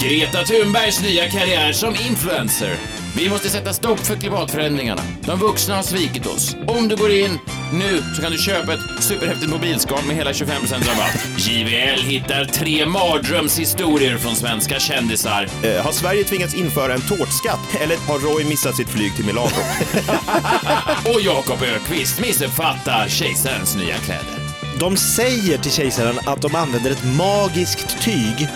Greta Thunbergs nya karriär som influencer. Vi måste sätta stopp för klimatförändringarna. De vuxna har svikit oss. Om du går in nu så kan du köpa ett superhäftigt mobilskal med hela 25% rabatt. JVL hittar tre mardrömshistorier från svenska kändisar. Eh, har Sverige tvingats införa en tårtskatt eller har Roy missat sitt flyg till Milano? Och Jakob Ökvist missuppfattar kejsarens nya kläder. De säger till kejsaren att de använder ett magiskt tyg.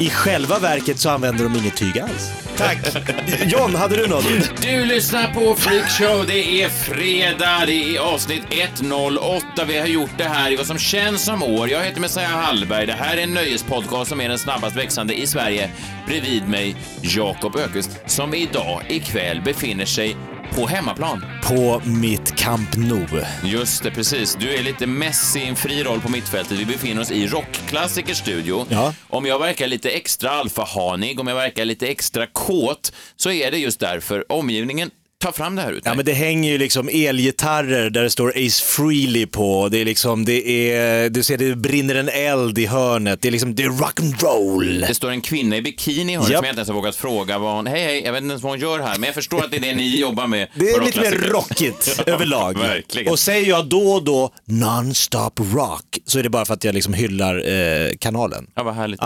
I själva verket så använder de inget tyg alls. Tack. John, hade du något? Du lyssnar på Freakshow. Det är fredag, det är avsnitt 108. Vi har gjort det här i vad som känns som år. Jag heter Messiah Hallberg. Det här är en nöjespodcast som är den snabbast växande i Sverige. Bredvid mig Jakob Ökvist som idag ikväll befinner sig på hemmaplan. På mitt Camp Nou. Just det, precis. Du är lite Messi i en fri roll på mittfältet. Vi befinner oss i Rockklassikers studio. Ja. Om jag verkar lite extra alfahanig, om jag verkar lite extra kåt, så är det just därför omgivningen tar fram det här ut Ja, men det hänger ju liksom elgitarrer där det står Ace Frehley på. Det är liksom, det är, du ser det brinner en eld i hörnet. Det är liksom, det är rock'n'roll. Det står en kvinna i bikini i hörnet Japp. som jag inte ens har vågat fråga vad hon, hej hej, jag vet inte ens vad hon gör här, men jag förstår att det är det ni jobbar med. Det är lite mer rockigt Ja, överlag. Verkligen. Och säger jag då och då non-stop rock så är det bara för att jag liksom hyllar eh, kanalen. Ja, vad härligt.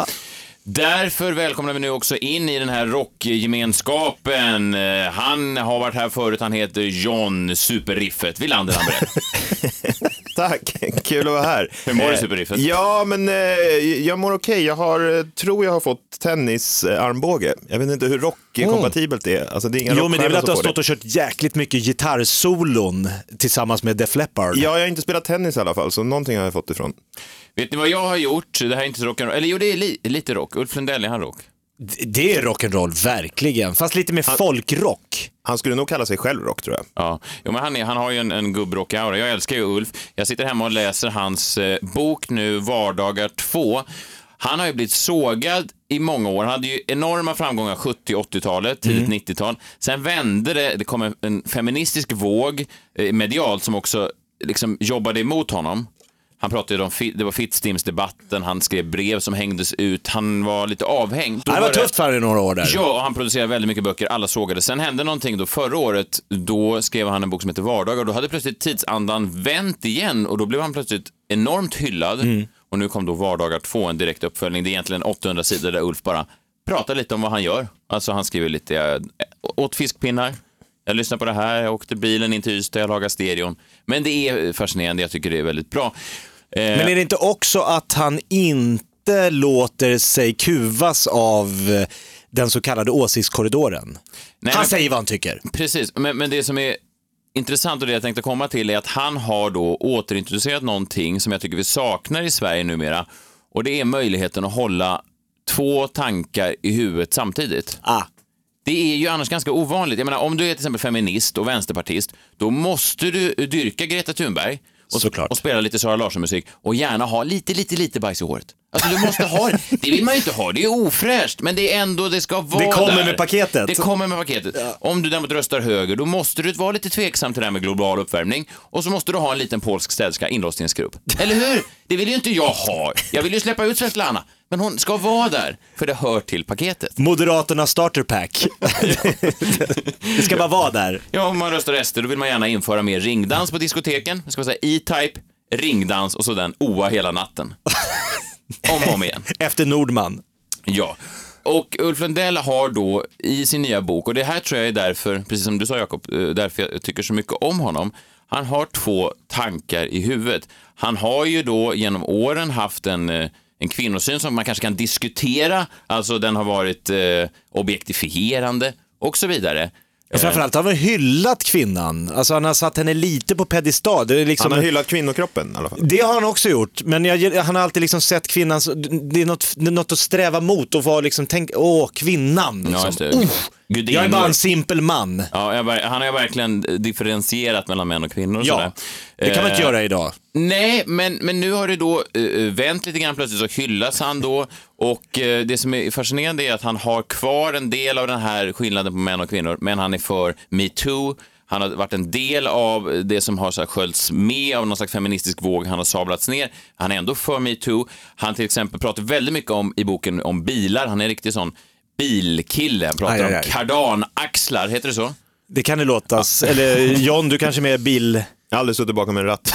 Därför välkomnar vi nu också in i den här rockgemenskapen. Eh, Han har varit här förut, han heter John Superriffet Wilander Lambrell. Tack, kul att vara här. Hur mår du, Eh, Superriffet? Ja, men eh, jag mår okej. Jag har, tror jag har fått tennisarmbåge. Jag vet inte hur rockkompatibelt det är. Alltså, det är inga Jo, men det är väl att du har stått och kört jäkligt mycket gitarrsolon tillsammans med Def Leppard. Ja, jag har inte spelat tennis i alla fall, så någonting har jag fått ifrån. Vet ni vad jag har gjort? Det här är inte rock'n'roll, eller jo, det är li lite rock. Ulf Lundell, är han rock? D- Det är rock'n'roll, verkligen. Fast lite mer folkrock. Han skulle nog kalla sig själv rock, tror jag. Ja, jo, men han, är, han har ju en, en gubbrock-aura. Jag älskar ju Ulf. Jag sitter hemma och läser hans eh, bok nu, Vardagar 2. Han har ju blivit sågad i många år. Han hade ju enorma framgångar 70 80-talet, tidigt 90-tal. Sen vände det, det kom en, en feministisk våg eh, medialt som också liksom jobbade emot honom. Han pratade om, det var Fittstimsdebatten, han skrev brev som hängdes ut, han var lite avhängd. Då Det var det- tufft för honom i några år där. Ja, och han producerade väldigt mycket böcker, alla sågade. Sen hände någonting då förra året, då skrev han en bok som heter Vardagar, då hade plötsligt tidsandan vänt igen och då blev han plötsligt enormt hyllad. Mm. Och nu kom då Vardagar 2, en direkt uppföljning. Det är egentligen 800 sidor där Ulf bara pratar lite om vad han gör. Alltså han skriver lite, jag åt fiskpinnar, jag lyssnar på det här, jag åkte bilen in till Ystad, jag lagade stereon. Men det är fascinerande, jag tycker det är väldigt bra. Eh, Men är det inte också att han inte låter sig kuvas av den så kallade åsiktskorridoren? Nej, han men- säger vad han tycker. Precis, men, men det som är intressant och det jag tänkte komma till är att han har då återintroducerat någonting som jag tycker vi saknar i Sverige numera och det är möjligheten att hålla två tankar i huvudet samtidigt. Ah. Det är ju annars ganska ovanligt. Jag menar, om du är till exempel feminist och vänsterpartist, då måste du dyrka Greta Thunberg och, Såklart. och spela lite Sara Larsson-musik och gärna ha lite, lite, lite bajs i håret. Alltså du måste ha det. Det vill man ju inte ha. Det är ofräscht, men det är ändå, det ska vara Det kommer där. med paketet. Det kommer med paketet. Om du däremot röstar höger, då måste du vara lite tveksam till det här med global uppvärmning och så måste du ha en liten polsk städerska inlåst i en skrubb. Eller hur? Det vill ju inte jag ha. Jag vill ju släppa ut Svetlana, men hon ska vara där, för det hör till paketet. Moderaterna starter pack. det ska bara vara där. Ja, om man röstar SD, då vill man gärna införa mer ringdans på diskoteken. Det ska vara E-Type, ringdans och så den OA hela natten. Om och om igen. Efter Nordman. Ja. Och Ulf Lundell har då i sin nya bok, och det här tror jag är därför, precis som du sa Jakob, eh, därför jag tycker så mycket om honom. Han har två tankar i huvudet. Han har ju då genom åren haft en, eh, en kvinnosyn som man kanske kan diskutera, alltså den har varit eh, objektifierande och så vidare. Och Framförallt har han hyllat kvinnan. Alltså han har satt henne lite på pedestal. Det, är liksom Han har hyllat kvinnokroppen i alla fall. det har han också gjort, men jag, han har alltid liksom sett kvinnan, det är något, det är något att sträva mot och vara liksom, tänk, åh, kvinnan. Ja, Liksom. just Gudinnor. jag är bara en simpel man. Ja, jag, han har ju verkligen differentierat mellan män och kvinnor och Ja, sådär. det kan man inte Eh, göra idag. Nej, men, men nu har det då uh, vänt lite grann plötsligt så hyllas han då och eh, det som är fascinerande är att han har kvar en del av den här skillnaden på män och kvinnor, men han är för metoo. Han har varit en del av det som har så här sköljts med av någon slags feministisk våg. Han har sablats ner. Han är ändå för metoo. Han till exempel pratar väldigt mycket om i boken om bilar. Han är en riktig sån bilkille. Pratar Aj, aj, aj. om kardanaxlar, heter det så? Det kan det låta. Eller John, du kanske är mer bil... Jag har aldrig suttit bakom en ratt.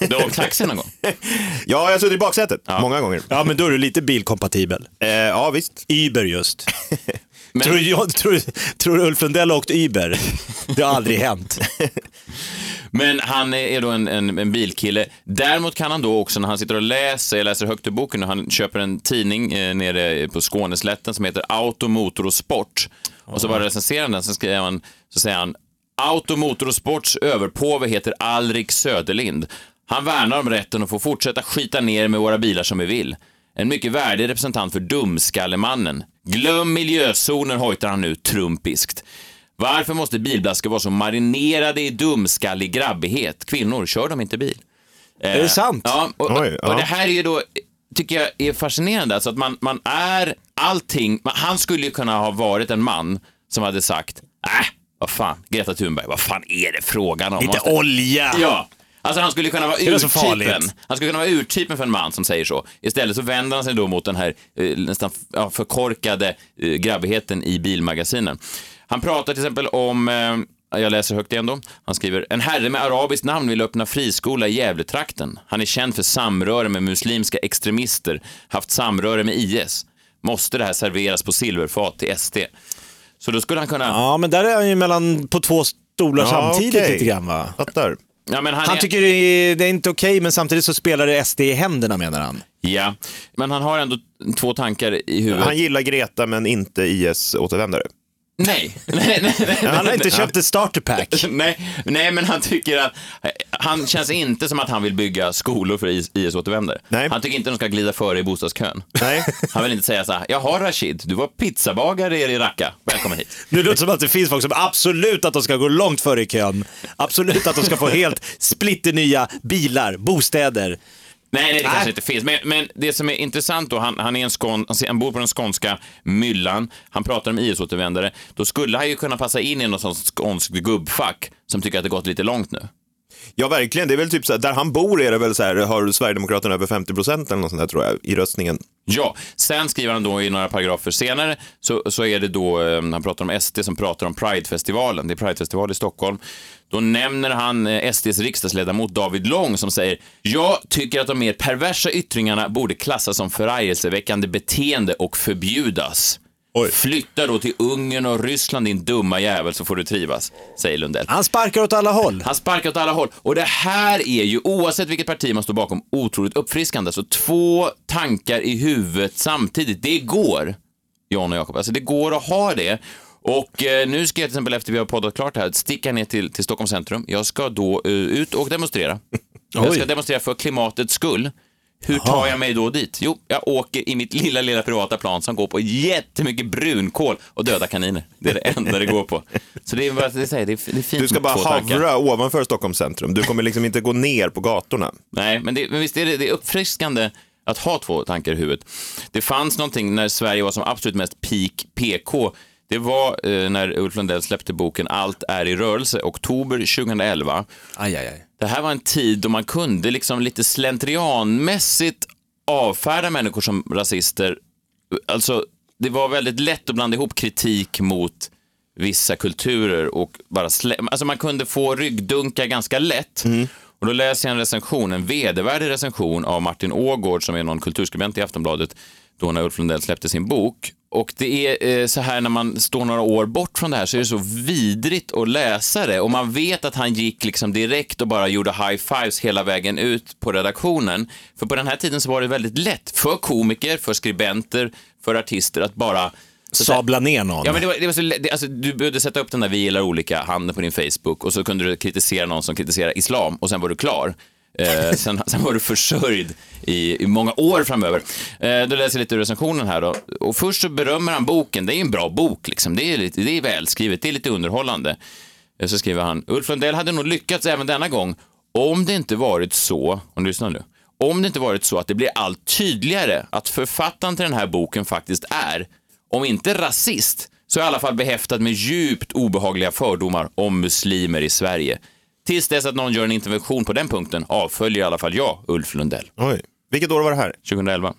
Du har åkt taxi någon gång? ja, jag har suttit i baksätet många gånger. Ja, men då är du lite bilkompatibel. Eh, ja, visst. Uber just. Men- Tror, du- jag, tror, tror Ulf Lundell har åkt Uber? Det har aldrig hänt. Men han är då en, en, en bilkille. Däremot kan han då också när han sitter och läser, jag läser högt ur boken, och han köper en tidning eh, nere på Skåneslätten som heter Auto, Motor och Sport. Och så bara recenserar han den, så, skriver han, så säger han Auto, Motor och Sports överpåve heter Alrik Söderlind. Han värnar om rätten att få fortsätta skita ner med våra bilar som vi vill. En mycket värdig representant för dumskallemannen. Glöm miljözoner, hojtar han nu trumpiskt. Varför måste bilblaskor vara så marinerade i dumskallig grabbighet? Kvinnor, kör de inte bil? Är det sant? Ja, och, Oj, ja. och det här är ju då, tycker jag är fascinerande, alltså att man, man är allting, man, han skulle ju kunna ha varit en man som hade sagt, äh, vad fan, Greta Thunberg, vad fan är det frågan om? Lite Måste- olja. Ja. Alltså han skulle kunna vara urtypen. Han skulle kunna vara urtypen för en man som säger så. Istället så vänder han sig då mot den här eh, nästan förkorkade eh, grabbigheten i bilmagasinen. Han pratar till exempel om eh, jag läser högt igen då. Han skriver, en herre med arabiskt namn vill öppna friskola i Gävletrakten. Han är känd för samröre med muslimska extremister, haft samröre med IS. Måste det här serveras på silverfat till SD? Så då skulle han kunna... Ja, men där är han ju mellan på två stolar Ja, samtidigt okej. lite grann va? Fattar. Ja, men han, Han är... tycker det är, det är inte okej, men samtidigt så spelar det SD i händerna menar han. Ja, men han har ändå två tankar i huvudet. Han gillar Greta men inte IS-återvändare. Nej. nej, nej, nej. Han har inte köpt ett starterpack. Nej, nej, men han tycker att han känns inte som att han vill bygga skolor för IS- IS-återvändare. Han tycker inte att de ska glida före i bostadskön. Nej. Han vill inte säga så här, jaha Rashid, du var pizzabagare i Raqqa, välkommen hit. Nu låter det som att det finns folk som absolut att de ska gå långt före i kön. Absolut att de ska få helt splitternya bilar, bostäder. Nej, nej, det kanske inte finns. Men, men det som är intressant då, han, han, är en skån, han bor på den skånska myllan, han pratar om IS-återvändare. Då skulle han ju kunna passa in i något sånt skånskt gubbfack som tycker att det gått lite långt nu. Ja, verkligen. Det är väl typ så här, där han bor är det väl så här, har Sverigedemokraterna över 50 procent eller något sånt där tror jag, i röstningen. Ja, sen skriver han då i några paragrafer senare, så, så är det då, eh, han pratar om SD som pratar om Pridefestivalen, det är Pridefestival i Stockholm. Då nämner han eh, SDs riksdagsledamot David Lång som säger, jag tycker att de mer perversa yttringarna borde klassas som förargelseväckande beteende och förbjudas. Flytta då till Ungern och Ryssland din dumma jävel så får du trivas, säger Lundell. Han sparkar åt alla håll. Han sparkar åt alla håll. Och det här är ju, oavsett vilket parti man står bakom, otroligt uppfriskande. Så två tankar i huvudet samtidigt, det går, John och Jakob. Alltså det går att ha det. Och eh, nu ska jag till exempel efter vi har poddat klart här sticka ner till, till Stockholms centrum. Jag ska då eh, ut och demonstrera. Jag ska demonstrera för klimatets skull. Hur tar jag mig då dit? Jo, jag åker i mitt lilla, lilla privata plan som går på jättemycket brunkol och döda kaniner. Det är det enda det går på. Så det är bara det säger, det är, det är fint Du ska bara två tankar. havra ovanför Stockholms centrum. Du kommer liksom inte gå ner på gatorna. Nej, men, det, men visst är det, det är uppfriskande att ha två tankar i huvudet. Det fanns någonting när Sverige var som absolut mest peak PK. Det var eh, när Ulf Lundell släppte boken Allt är i rörelse, oktober 2011. Aj, aj, aj. Det här var en tid då man kunde liksom lite slentrianmässigt avfärda människor som rasister. Alltså, det var väldigt lätt att blanda ihop kritik mot vissa kulturer och bara slä... Alltså man kunde få ryggdunkar ganska lätt. Och då läser jag en recension, en vedervärdig recension av Martin Ågård som är någon kulturskribent i Aftonbladet då när Ulf Lundell släppte sin bok. Och det är eh, så här när man står några år bort från det här så är det så vidrigt att läsa det och man vet att han gick liksom direkt och bara gjorde high fives hela vägen ut på redaktionen. För på den här tiden så var det väldigt lätt för komiker, för skribenter, för artister att bara sabla ner någon. Ja, men det var, det var så, det, alltså, du behövde sätta upp den där vi gillar olika handen på din Facebook och så kunde du kritisera någon som kritiserar islam och sen var du klar. Eh, sen, sen var du försörjd i, i många år framöver. Eh, då läser jag lite ur recensionen här då. Och först så berömmer han boken, det är en bra bok liksom. Det är, lite, det är välskrivet, det är lite underhållande. Eh, Så skriver han, Ulf Lundell hade nog lyckats även denna gång om det inte varit så, om du lyssnar nu, om det inte varit så att det blir allt tydligare att författaren till den här boken faktiskt är, om inte rasist, så i alla fall behäftad med djupt obehagliga fördomar om muslimer i Sverige. Tills dess att någon gör en intervention på den punkten avföljer i alla fall jag Ulf Lundell. Oj. Vilket år var det här? 2011.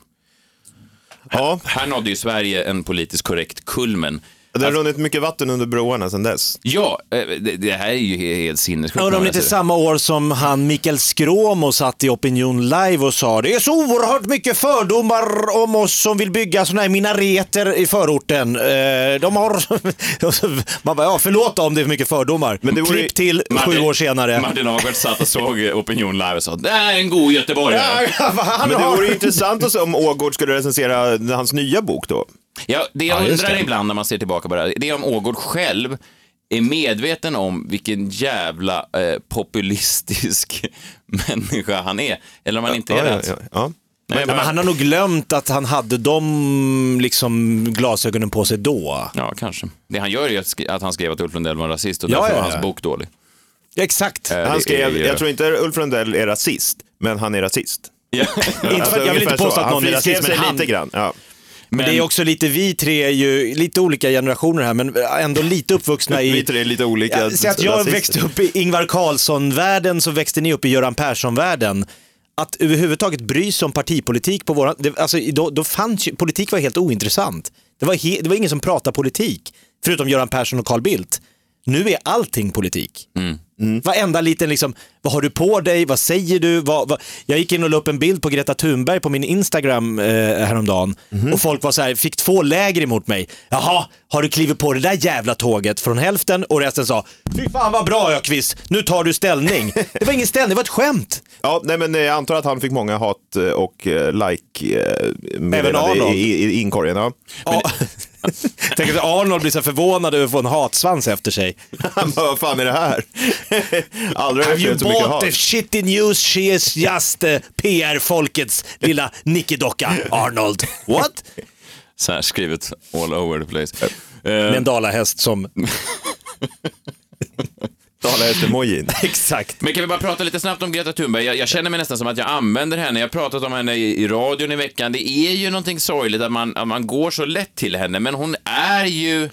Ja, Här nådde ju Sverige en politiskt korrekt kulmen. Det har runnit mycket vatten under broarna sedan dess. Ja, eh, det, det här är ju he- helt sinnessjukt. Undrar om det inte Alltså. samma år som han Mikael Skråmo satt i Opinion Live och sa det är så oerhört mycket fördomar om oss som vill bygga sådana här minareter i förorten. Eh, De har... Man bara, ja förlåt om det är för mycket fördomar. Men det vore- Klipp till sju år senare. Martin Agert satt och såg Opinion Live och sa det här är en god göteborgare. Han Men det har- vore ju intressant att se om Ågård skulle recensera hans nya bok då. Ja, det jag Ja, undrar det. ibland när man ser tillbaka på det här, det är om Ågård själv är medveten om vilken jävla eh, populistisk människa han är. Eller om han inte är ja, det. ja, ja, ja. Nej, Ja, bara- men han har nog glömt att han hade de liksom, glasögonen på sig då. Ja, kanske. Det han gör är att sk- att han skrev att Ulf Lundell var rasist och Ja, därför ja, var ja. hans bok dålig. Exakt. Eh, Han skrev, är jag tror inte Ulf Lundell är rasist, men han är rasist. Ja. Inte jag vill inte påstå så. att någon är rasist, men han, lite grann. Men det är också lite, vi tre är ju lite olika generationer här, men ändå lite uppvuxna i... Vi tre är lite olika Ja, Säg att jag rasister. växte upp i Ingvar Carlsson-världen, så växte ni upp i Göran Persson-världen. Att överhuvudtaget bry sig om partipolitik på våran... Det, alltså, då, då fanns ju, politik var helt ointressant. Det var, he, det var ingen som pratade politik, förutom Göran Persson och Carl Bildt. Nu är allting politik. Mm. Varenda liten liksom, vad har du på dig, vad säger du? Vad, vad... Jag gick in och la upp en bild på Greta Thunberg på min Instagram eh, häromdagen och folk var så här, fick två läger emot mig. Jaha, har du klivit på det där jävla tåget från hälften? Och resten sa, fy fan vad bra Ökvist, nu tar du ställning. Det var ingen ställning, det var ett skämt. Ja, nej, men eh, jag antar att han fick många hat eh, och eh, like meddelande i, i, i inkorgen. Ja. Ja. Tänk att Arnold blir så förvånad över att få en hatsvans efter sig. Han bara, vad fan är det här? Aldrig har jag så mycket bought hat. the shitty news? She is just uh, PR-folkets lilla nickedocka, Arnold. What? Så här skrivet all over the place. Med en dalahäst som... Dalahäst-emojin. Exakt. Men kan vi bara prata lite snabbt om Greta Thunberg? Jag, jag känner mig nästan som att jag använder henne. Jag har pratat om henne i, i radion i veckan. Det är ju någonting sorgligt att man, att man går så lätt till henne, men hon är ju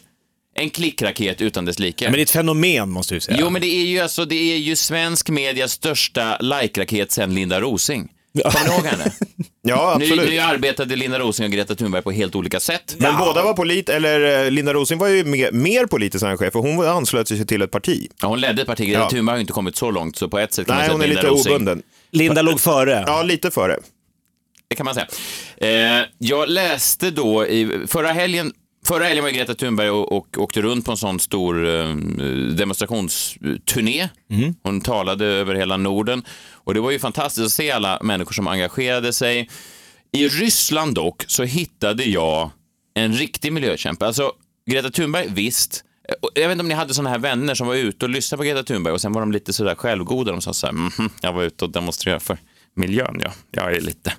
en klickraket utan dess like. Men det är ett fenomen måste du säga. Jo, men det är ju alltså, det är ju svensk medias största like-raket sen Linda Rosing. Kommer ni ihåg henne? Ja, Nu, absolut. nu arbetade Linda Rosing och Greta Thunberg på helt olika sätt. Men båda var polit, eller eh, Linda Rosing var ju mer, mer politisk än chef, för hon anslöt sig till ett parti. Ja, hon ledde ett parti. Greta Ja. Thunberg har inte kommit så långt, så på ett sätt kan Nej, man hon säga är att Linda lite Rosing- obunden. Linda låg före. Ja, lite före. Det kan man säga. Eh, jag läste då i förra helgen Förra helgen var Greta Thunberg och, och åkte runt på en sån stor eh, demonstrationsturné. Hon talade över hela Norden och det var ju fantastiskt att se alla människor som engagerade sig. I Ryssland dock så hittade jag en riktig miljökämpe. Alltså Greta Thunberg, visst. Jag vet inte om ni hade såna här vänner som var ute och lyssnade på Greta Thunberg och sen var de lite sådär självgoda. De sa så här, "Mhm, jag var ute och demonstrerade för miljön, ja. Jag är lite,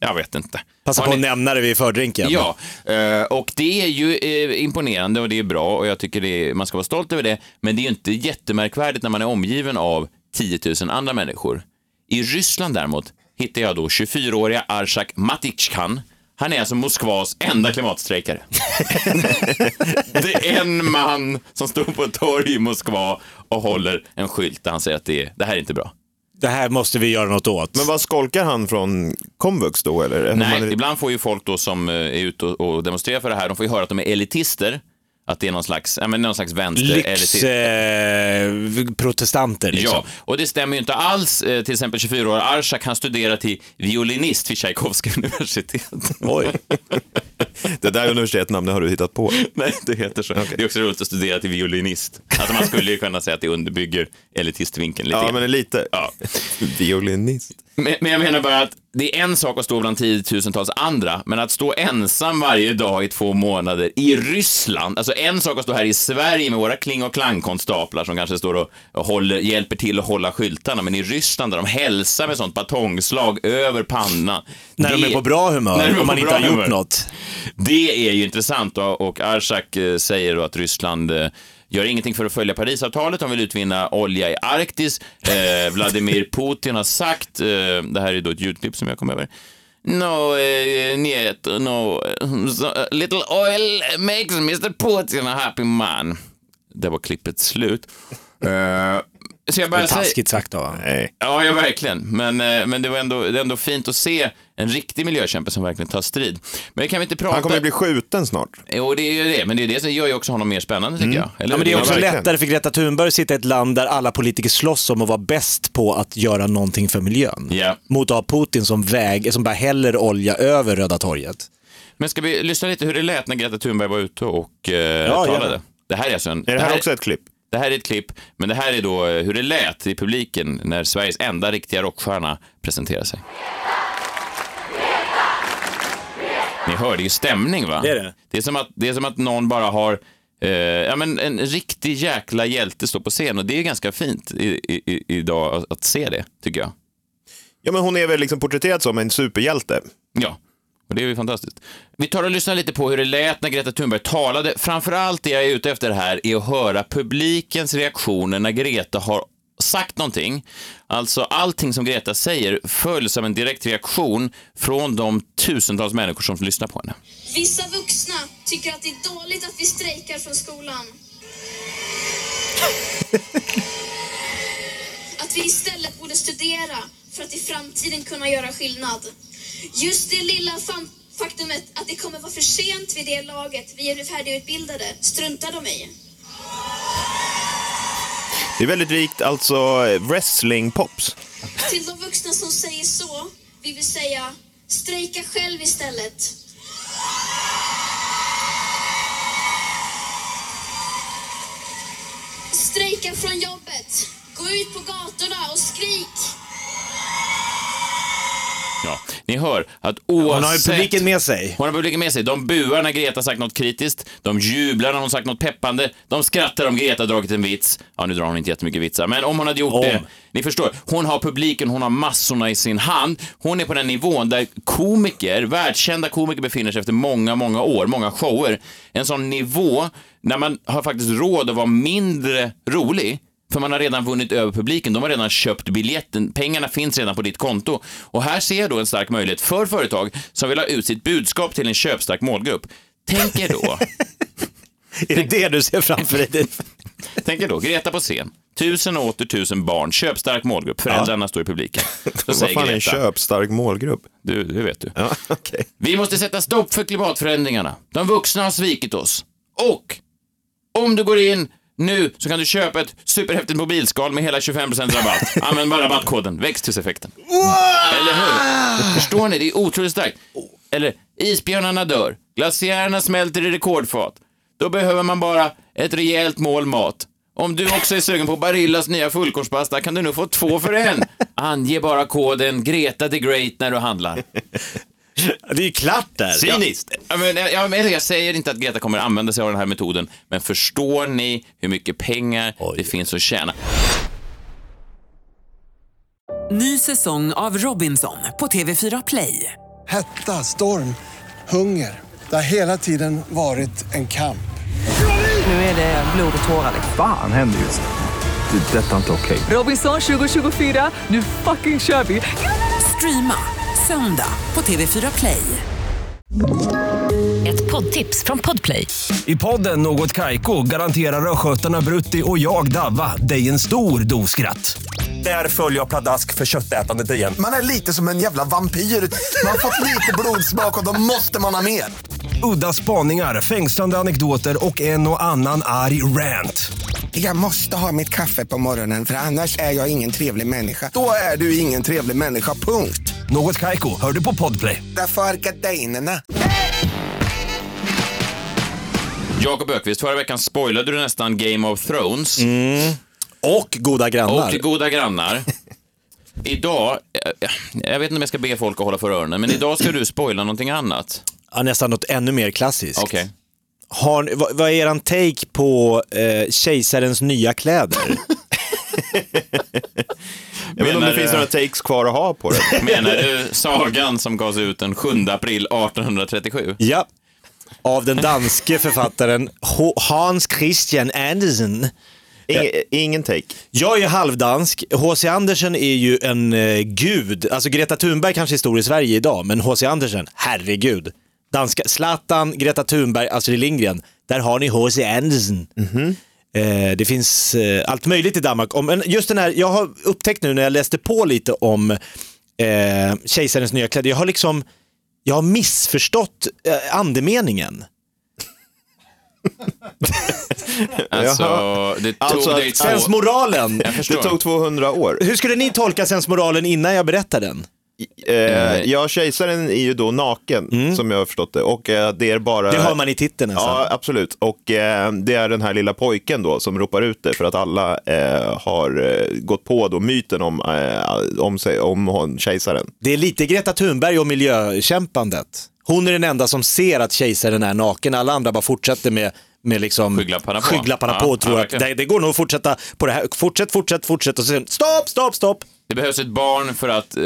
jag vet inte. Passa på att ni- nämna det vid fördrinken. Ja, eh, och det är ju eh, imponerande och det är bra och jag tycker är, man ska vara stolt över det. Men det är ju inte jättemärkvärdigt när man är omgiven av 10 000 andra människor. I Ryssland däremot hittar jag då 24-åriga Arsak Matichkan. Han är alltså Moskvas enda klimatstrejkare. det är en man som står på ett torg i Moskva och håller en skylt där han säger att det, är, det här är inte bra. Det här måste vi göra något åt. Men vad skolkar han från komvux då? Eller? Nej, man ibland får ju folk då som eh, är ute och, och demonstrerar för det här, de får ju höra att de är elitister. Att det är någon slags, ja, men någon slags vänster-elitist. Lyxprotestanter liksom. Ja, och det stämmer ju inte alls. Eh, Till exempel 24-åriga Arsak, han studerar till violinist vid Tchaikovsky universitet. Oj. Det där universitetsnamnet har du hittat på. Nej, det heter så. Det är också roligt att studera till violinist. Alltså man skulle ju kunna säga att det underbygger elitistvinkeln lite Ja, men lite. Ja. Violinist. Men, men jag menar bara att det är en sak att stå bland tiotusentals andra, men att stå ensam varje dag i två månader i Ryssland, alltså en sak att stå här i Sverige med våra kling och klangkonstaplar som kanske står och håller, hjälper till att hålla skyltarna, men i Ryssland där de hälsar med sånt batongslag över pannan. När de Det- är på bra humör, när de om man inte har gjort humör. något. Det är ju intressant och, och Arsak eh, säger då att Ryssland eh, gör ingenting för att följa Parisavtalet, de vill utvinna olja i Arktis. Eh, Vladimir Putin har sagt, eh, det här är då ett ljudklipp som jag kom över, No, eh, niet, no, so, a little oil makes Mr Putin a happy man. Det var klippet slut. Eh, så jag Det är taskigt sagt då. Nej. Ja, ja verkligen. Men, eh, men det, var ändå, det är ändå fint att se en riktig miljökämpe som verkligen tar strid. Men kan vi inte prata... Han kommer bli skjuten snart. Jo, det är ju det, men det är det som gör ju också honom mer spännande tycker jag. Eller Ja, men det är också verkligen. lättare för Greta Thunberg att sitta i ett land där alla politiker slåss om att vara bäst på att göra någonting för miljön. Ja. Mot att ha Putin som väg, som bara häller olja över Röda torget. Men ska vi lyssna lite hur det lät när Greta Thunberg var ute och eh, gärna. talade? Det här är alltså en... Är det här också ett klipp? Det här är ett klipp, men det här är då eh, hur det lät i publiken när Sveriges enda riktiga rockstjärna presenterar sig. Ni hör, det är ju stämning va? Det är det. Det är som att, det är som att någon bara har eh, ja, men en riktig jäkla hjälte står på scen och det är ganska fint i, i, idag att se det, tycker jag. Ja, men hon är väl liksom porträtterad som en superhjälte. Ja, och det är ju fantastiskt. Vi tar och lyssnar lite på hur det lät när Greta Thunberg talade. Framförallt det jag är ute efter här är att höra publikens reaktioner när Greta har sagt någonting. Alltså allting som Greta säger följs av en direkt reaktion från de tusentals människor som lyssnar på henne. Vissa vuxna tycker att det är dåligt att vi strejkar från skolan. Att vi istället borde studera för att i framtiden kunna göra skillnad. Just det lilla faktumet att det kommer vara för sent vid det laget vi är färdigutbildade struntar de i. Det är väldigt likt alltså wrestling-pops. Till de vuxna som säger så vill vi säga strejka själv istället. Strejka från jobbet. Gå ut på gatorna och skrik. Ni hör att oavsett... Hon har ju publiken med sig. Hon har publiken med sig. De buar när Greta sagt något kritiskt, de jublar när hon sagt något peppande, de skrattar om Greta dragit en vits. Ja, nu drar hon inte jättemycket vitsar, men om hon hade gjort Om. det. Ni förstår, hon har publiken, hon har massorna i sin hand. Hon är på den nivån där komiker, världskända komiker befinner sig efter många, många år, många shower. En sån nivå när man har faktiskt råd att vara mindre rolig. För man har redan vunnit över publiken, de har redan köpt biljetten, pengarna finns redan på ditt konto. Och här ser jag då en stark möjlighet för företag som vill ha ut sitt budskap till en köpstark målgrupp. Tänk er då, Är det det du ser framför dig? tänk er då, Greta på scen, tusen och åter tusen barn, köpstark målgrupp, föräldrarna står i publiken. Vad fan är en köpstark målgrupp? du, det vet du. Ja, okej. Vi måste sätta stopp för klimatförändringarna. De vuxna har svikit oss. Och om du går in nu så kan du köpa ett superhäftigt mobilskal med hela 25% rabatt. Använd bara rabattkoden växthuseffekten. Eller hur? Förstår ni? Det är otroligt starkt. Eller isbjörnarna dör. Glaciärerna smälter i rekordfart. Då behöver man bara ett rejält mål mat. Om du också är sugen på Barillas nya fullkornspasta kan du nu få två för en. Ange bara koden Greta the Great när du handlar. Det är ju klart där. Cyniskt. Ja, men, jag, jag, jag säger inte att Greta kommer använda sig av den här metoden, men förstår ni hur mycket pengar det finns att tjäna? Ny säsong av Robinson på TV4 Play. Hetta, storm, hunger. Det har hela tiden varit en kamp. Nu är det blod och tårar. Fan händer just nu. Det. är Detta är inte okej. Robinson 2024, nu fucking kör vi! Streama söndag på TV4 Play. Ett poddtips från Podplay. I podden Något Kaiko garanterar östgötarna Brutti och jag, Davva, dig en stor dos skratt. Där följer jag pladask för köttätandet igen. Man är lite som en jävla vampyr. Man har fått lite blodsmak och då måste man ha mer. Udda spaningar, fängslande anekdoter och en och annan arg rant. Jag måste ha mitt kaffe på morgonen för annars är jag ingen trevlig människa. Då är du ingen trevlig människa, punkt. Något Kaiko, hör du på Podplay. Därför är gardinerna. Jakob Ökvist, förra veckan spoilade du nästan Game of Thrones Och goda grannar. och Goda grannar. Idag, eh, jag vet inte om jag ska be folk att hålla för öronen, men idag ska du spoila någonting annat. Ja, nästan något ännu mer klassiskt. Okej. Har, vad, vad är eran take på eh, kejsarens nya kläder? Jag vet inte om det finns några takes kvar att ha på det. Menar du sagan som gavs ut den 7 april 1837? ja. Av den danske författaren Hans Christian Andersen. Ingen, ingen take. Jag är ju halvdansk. H.C. Andersen är ju en eh, gud. Alltså Greta Thunberg kanske är stor i Sverige idag, men H.C. Andersen, herregud. Danska, Zlatan, Greta Thunberg, Astrid Lindgren. Där har ni H.C. Andersen. Eh, det finns eh, allt möjligt i Danmark. Om, men just den här, jag har upptäckt nu när jag läste på lite om eh, kejsarens nya kläder, jag har liksom, jag har missförstått eh, andemeningen. Alltså, det tog Alltså, dig två... Sensmoralen. Det tog 200 år. Hur skulle ni tolka sensmoralen innan jag berättar den? Eh, ja, kejsaren är ju då naken, som jag har förstått det. Och eh, det är bara... Mm. Det hör man i titeln nästan. Ja, absolut. Och eh, det är den här lilla pojken då som ropar ut det för att alla eh, har eh, gått på då myten om, eh, om, sig, om hon, kejsaren. Det är lite Greta Thunberg och miljökämpandet. Hon är den enda som ser att kejsaren är naken, alla andra bara fortsätter med med liksom Skygglapparna på. skygglapparna Ja, på och ja, tror att verkligen. det, det går nog att fortsätta på det här. Fortsätt, fortsätt, fortsätt och sen stopp, stopp, stopp. Det behövs ett barn för att eh,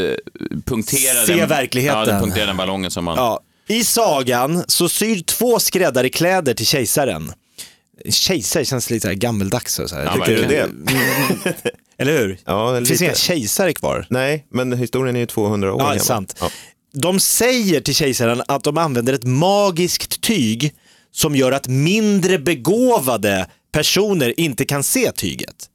punktera, Se den, verkligheten. Ja, punktera den ballongen som man... Ja. I sagan så syr två skräddare kläder till kejsaren. Kejsare känns lite så här gammeldags. Så här. Ja, Tycker du det? Eller hur? Ja, Det finns inga kejsare kvar. Nej, men historien är ju 200 år Ja, gammal. sant. Ja. De säger till kejsaren att de använder ett magiskt tyg som gör att mindre begåvade personer inte kan se tyget.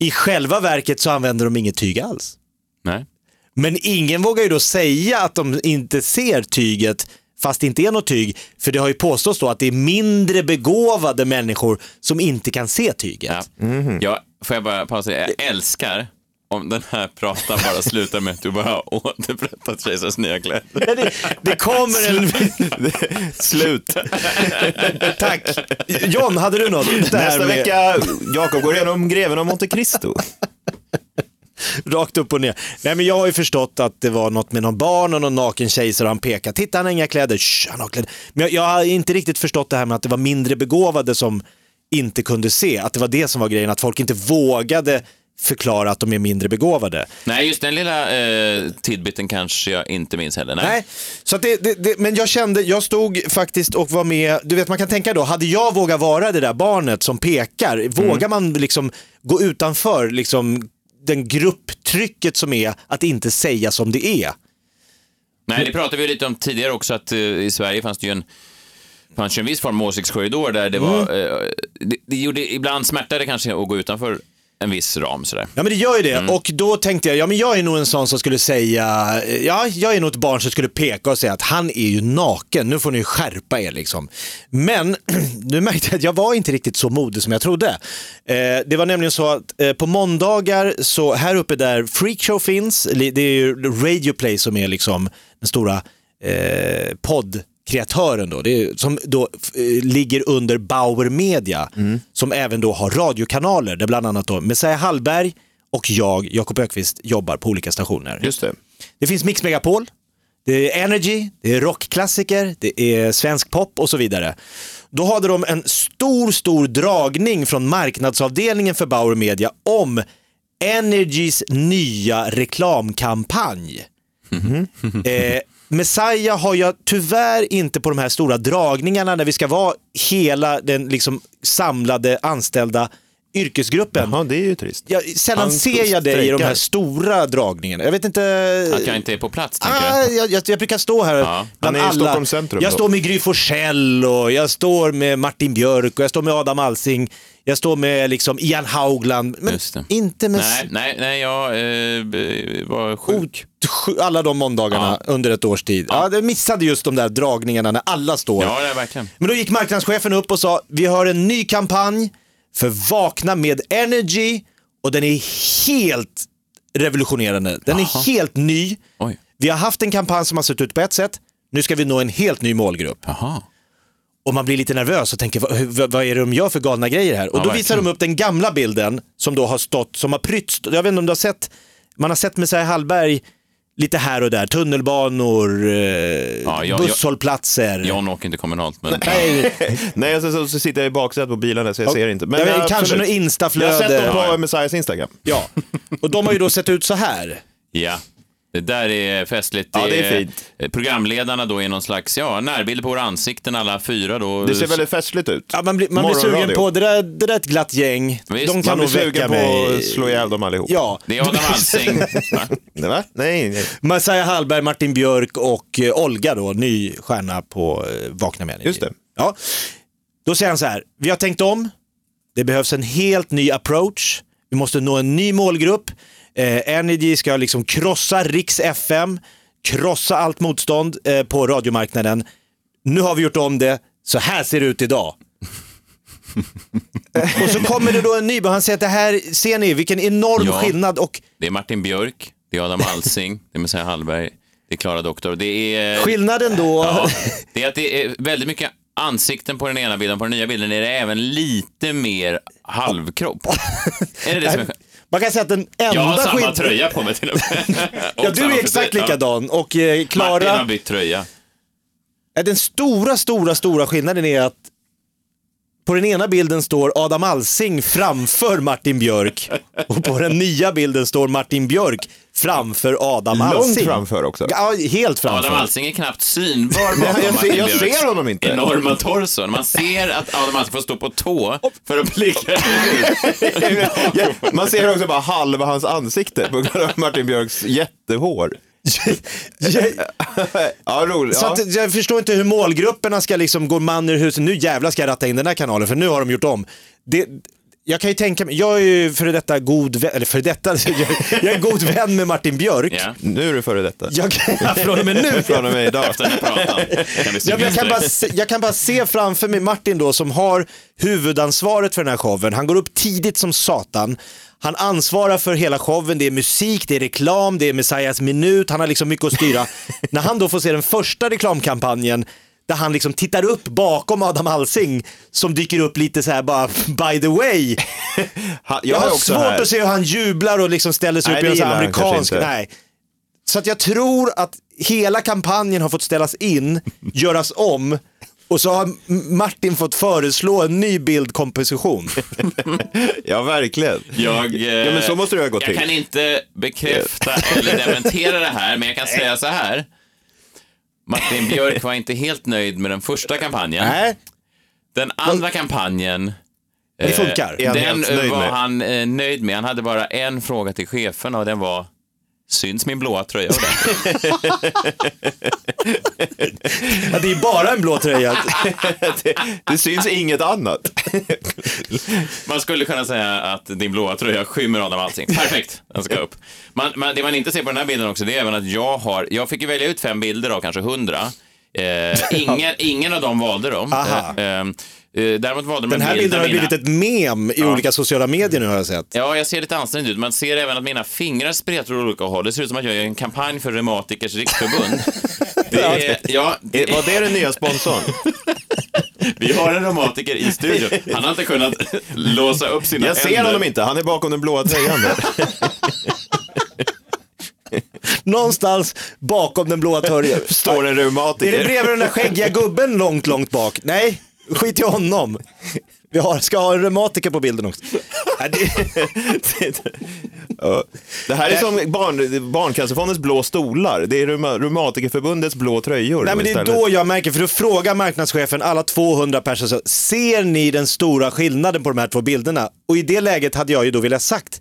I själva verket så använder de inget tyg alls. Nej. Men ingen vågar ju då säga att de inte ser tyget fast det inte är något tyg. För det har ju påståtts då att det är mindre begåvade människor som inte kan se tyget. Ja. Jag, får jag bara pausa? Jag älskar om den här pratan bara slutar med att du bara har återupprättat kejsarens nya kläder. Det, det kommer en... Slut. Tack. John, hade du något? Nästa vecka, Jakob går igenom greven av Monte Cristo. Rakt upp och ner. Nej men jag har ju förstått att det var något med någon barn och någon naken kejsare han pekade. Titta han har inga kläder. Shh, han har kläder. Men jag, jag har inte riktigt förstått det här med att det var mindre begåvade som inte kunde se. Att det var det som var grejen, att folk inte vågade förklara att de är mindre begåvade. Nej, just den lilla eh, tidbiten kanske jag inte minns heller. Nej. Nej, så det, det, det, men jag kände, jag stod faktiskt och var med, du vet man kan tänka då, hade jag vågat vara det där barnet som pekar, vågar man liksom gå utanför liksom den grupptrycket som är att inte säga som det är? Nej, det pratade vi lite om tidigare också, att eh, i Sverige fanns det ju en fanns ju en viss form av åsiktskorridor där det var, eh, det, det gjorde ibland smärtade kanske att gå utanför en viss ram sådär. Ja men det gör ju det och då tänkte jag, ja men jag är nog en sån som skulle säga, ja jag är nog ett barn som skulle peka och säga att han är ju naken, nu får ni skärpa er liksom. Men nu märkte jag att jag var inte riktigt så modig som jag trodde. Eh, det var nämligen så att eh, på måndagar, så här uppe där Freakshow finns, det är ju Radio Play som är liksom den stora eh, poddkreatören då, det som då eh, ligger under Bauer Media, som även då har radiokanaler där bland annat då Messiah Hallberg och jag, Jakob Ökvist, jobbar på olika stationer. Just det. Det finns Mix Megapol, det är Energy, det är rockklassiker, det är svensk pop och så vidare. Då hade de en stor, stor dragning från marknadsavdelningen för Bauer Media om Energys nya reklamkampanj. Eh, Messiah har jag tyvärr inte på de här stora dragningarna när vi ska vara hela den liksom samlade anställda yrkesgruppen. Jaha, det är ju trist. Jag, sällan Han ser jag dig i de här stora dragningarna. Jag vet inte... Att jag inte är på plats, tänker Ah, du? jag, jag, jag brukar stå här Ja. bland Han är i alla. Stockholms centrum Jag då. står med Gry Forssell och jag står med Martin Björk och jag står med Adam Alsing. Jag står med liksom Ian Haugland. Men Just det. inte med Nej, nej, nej, jag eh, var sjuk. Alla de måndagarna under ett års tid. Ja. jag missade just de där dragningarna när alla står. Ja, det är verkligen. Men då gick marknadschefen upp och sa, vi har en ny kampanj för Vakna med Energy och den är helt revolutionerande. Den är helt ny. Oj. Vi har haft en kampanj som har sett ut på ett sätt, nu ska vi nå en helt ny målgrupp. Jaha. Och man blir lite nervös och tänker, vad, vad, vad är det de gör för galna grejer här? Och Ja, då visar verkligen. de upp den gamla bilden som då har stått, som har prytts, jag vet inte om du har sett man har sett Messiah Hallberg lite här och där, tunnelbanor, eh, Ja, jag- busshållplatser. John åker inte kommunalt, men... Nej, Nej, så, så, så sitter jag i baksätet på bilarna så jag ser inte. Ja, men jag- kanske absolut. något instaflöde. Jag har sett dem på Ja. Messiahs Instagram. Ja, och de har ju då sett ut så här. Ja. Det där är festligt. Ja, det är fint. Programledarna då är någon slags, ja, närbild på våra ansikten alla fyra då. Det ser väldigt festligt ut. Ja, man blir, man blir sugen på, det där, det där är ett glatt gäng. Visst, de Man kan blir nog väcka sugen på mig. att slå ihjäl dem allihop. Ja, Det är Adam Alsing. Va? Va? Nej, nej. Messiah Hallberg, Martin Björk och eh, Olga då, ny stjärna på eh, Vakna med. Just det. Ja. Då säger han så här, vi har tänkt om, det behövs en helt ny approach, vi måste nå en ny målgrupp, eh, Energy ska liksom krossa Riks FM, krossa allt motstånd eh, på radiomarknaden. Nu har vi gjort om det, så här ser det ut idag. och så kommer det då en ny, han säger att det här, ser ni vilken enorm Ja. skillnad och Det är Martin Björk, det är Adam Alsing, det är Messiah Hallberg, det är Klara Doktor. Det är... skillnaden då, Ja, det är att det är väldigt mycket ansikten på den ena bilden, på den nya bilden är det även lite mer halvkropp. är det det som är man kan säga att den enda Jag har samma skillnaden- tröja på mig till och med. Ja, du är exakt likadan och eh, Martin har Klara, bytt tröja. Ja, den stora, stora, stora skillnaden är att på den ena bilden står Adam Alsing framför Martin Björk och på den nya bilden står Martin Björk framför Adam Långt Alsing. framför också. Ja, helt framför. Adam Alsing är knappt synbar bakom jag ser- Martin jag Björks ser honom inte. enorma torson. Man ser att Adam Alsing får stå på tå för att blicka man ser också bara halva hans ansikte på grund av Martin Björks jättehår. Ja, roligt. Så att, jag förstår inte hur målgrupperna ska liksom gå man ur huset. Nu jävlar ska jag ratta in den här kanalen för nu har de gjort om. Det, jag kan ju tänka mig, jag är ju före detta god vän, eller före detta, jag, jag är god vän med Martin Björk. Ja, Nu är du före detta. Jag, från och med nu. Från och med idag. efter den här pratan kan vi Ja, men jag, kan bara direkt. se, jag kan bara se framför mig Martin då som har huvudansvaret för den här showen. Han går upp tidigt som satan. Han ansvarar för hela showen, det är musik, det är reklam, det är Messiahs minut, han har liksom mycket att styra. När han då får se den första reklamkampanjen där han liksom tittar upp bakom Adam Alsing som dyker upp lite så här bara by the way. Ha, Jag, är har också svårt här. att se hur han jublar och liksom ställer sig Nej, upp i en amerikansk... Nej. Så att jag tror att hela kampanjen har fått ställas in, göras om och så har Martin fått föreslå en ny bildkomposition. Ja, verkligen. Jag, eh, Ja, men så måste det ha gått jag till. kan inte bekräfta eller dementera det här, men jag kan säga så här. Martin Björk var inte helt nöjd med den första kampanjen. Nej, Den andra kampanjen, det funkar. Han den var han eh, nöjd med. Han hade bara en fråga till chefen och den var Syns min blåa tröja? Ja, det är bara en blå tröja. det, det syns inget annat. Man skulle kunna säga att din blåa tröja skymmer Adam Alsing. Perfekt, den ska upp. Man, man, det man inte ser på den här bilden också, det är även att jag har, jag fick ju välja ut fem bilder av kanske hundra. Eh, ingen, ingen av dem valde dem. Aha. Eh, eh, däremot valde de Den en här bild bilden har mina- blivit ett mem i olika sociala medier nu har jag sett. Ja, jag ser lite ansträngd ut. Man ser även att mina fingrar spretar åt olika håll. Det ser ut som att jag gör en kampanj för Reumatikers riksförbund. Det är, ja, det Var det den nya sponsorn? vi har en reumatiker i studion. Han har inte kunnat låsa upp sina Jag ser händer. honom inte, han är bakom den blåa tröjan där. Någonstans bakom den blåa tröjan. Står en Är det reumatiker. bredvid den där skäggiga gubben långt, långt bak? Nej, skit i honom. Vi har, ska ha en reumatiker på bilden också. Det, här är som barn, Barncancerfondens blå stolar. Det är Reuma- Reumatikerförbundets blå tröjor. nej, men det är istället. då jag märker, för då frågar marknadschefen alla 200 personer, ser ni den stora skillnaden på de här två bilderna? Och i det läget hade jag ju då velat sagt,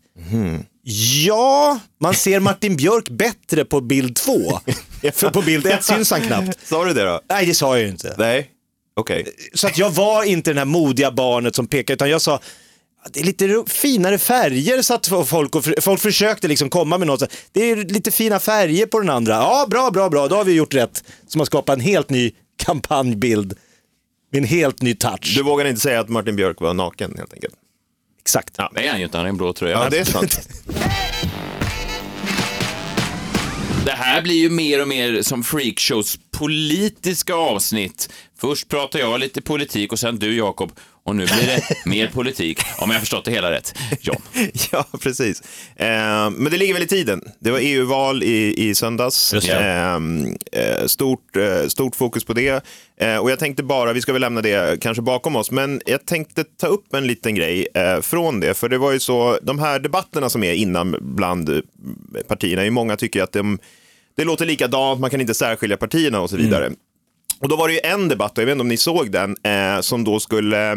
ja, man ser Martin Björk bättre på bild två. För på bild ett syns han knappt. Sa du det då? Nej, det sa jag ju inte. Nej, okej. Så att jag var inte den här modiga barnet som pekade, utan jag sa "Ja, det är lite finare färger så att folk, och folk försökte liksom komma med något. Det är lite fina färger på den andra. Ja, bra, bra, bra, då har vi gjort rätt. Som har skapat en helt ny kampanjbild. Med en helt ny touch. Du vågar inte säga att Martin Björk var naken helt enkelt? Exakt. Ja, det är han ju inte, han har en blå tröja. Ja, det är sant. Det här blir ju mer och mer som freakshows politiska avsnitt. Först pratar jag lite politik och sen du Jakob. Och nu blir det mer politik, om jag har förstått det hela rätt. John. Ja, precis. Eh, men det ligger väl i tiden. Det var EU-val i, i söndags. Det. Eh, stort, eh, stort fokus på det. Eh, och jag tänkte bara, vi ska väl lämna det kanske bakom oss, men jag tänkte ta upp en liten grej eh, från det. För det var ju så, de här debatterna som är innan bland partierna, ju många tycker att de, det låter likadant, man kan inte särskilja partierna och så vidare. Och då var det ju en debatt, jag vet inte om ni såg den, eh, som då skulle eh,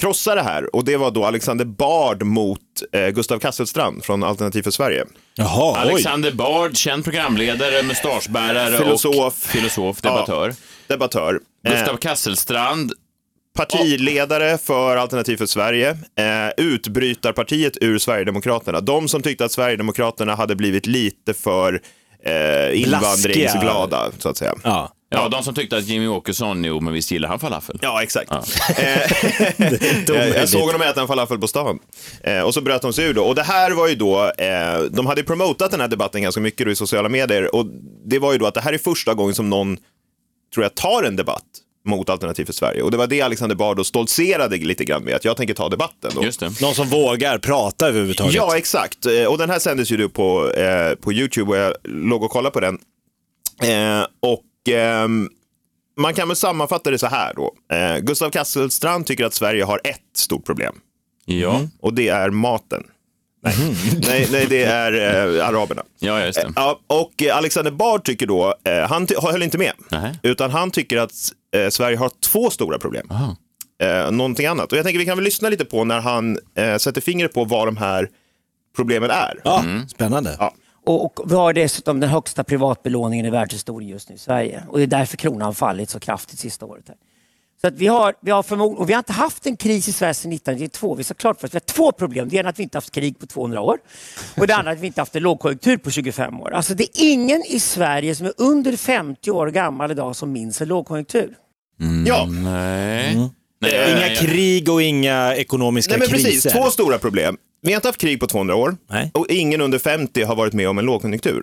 krossa det här. Och det var då Alexander Bard mot eh, Gustav Kasselstrand från Alternativ för Sverige. Jaha, oj. Alexander Bard, känd programledare, mustaschbärare Filosof. och filosof, debattör. Ja, debattör. Gustav Eh, Kasselstrand, partiledare för Alternativ för Sverige. Eh, utbrytarpartiet ur Sverigedemokraterna. De som tyckte att Sverigedemokraterna hade blivit lite för eh, invandringsglada, så att säga. Ja. Ja, de som tyckte att Jimmy Åkesson, jo men visst gillar han falafel. Ja, exakt. Ja. Eh, jag såg honom äta en falafel på stan. Eh, och så bröt de sig ur då. Och det här var ju då, eh, de hade promotat den här debatten ganska mycket då i sociala medier. Och det var ju då att det här är första gången som någon, tror jag, tar en debatt mot Alternativ för Sverige. Och det var det Alexander Bard stoltserade lite grann med, att jag tänker ta debatten. Då. Just det. Någon som vågar prata överhuvudtaget. Ja, exakt. Och den här sändes ju då på, på YouTube och jag låg och kollade på den. Och ehm, man kan väl sammanfatta det så här då. Eh, Gustav Kasselstrand tycker att Sverige har ett stort problem Ja, och det är maten. Nej, nej, nej det är eh, araberna. ja just det. Ja, och eh, Alexander Bard tycker då, eh, han ty- höll inte med, Nähä. utan han tycker att eh, Sverige har två stora problem. Aha. Eh, någonting annat. Och jag tänker vi kan väl lyssna lite på när han eh, sätter fingret på vad de här problemen är. Ja, spännande. Ja. Och, vi har dessutom den högsta privatbelåningen i världshistorien just nu i Sverige. Och det är därför kronan har fallit så kraftigt sista året. Här. Så att vi har, vi har förmod- och vi har inte haft en kris i Sverige sedan 1992. Vi ska klart för oss, vi har två problem. Det ena är att vi inte haft krig på 200 år och det andra är att vi inte haft en lågkonjunktur på 25 år. Alltså det är ingen i Sverige som är under 50 år gammal idag som minns en lågkonjunktur. Ja, Nej. Nej, Eh, Inga nej, krig och inga ekonomiska Nej, men kriser. precis. Två stora problem. Vi har inte haft krig på 200 år Nej. och ingen under 50 har varit med om en lågkonjunktur.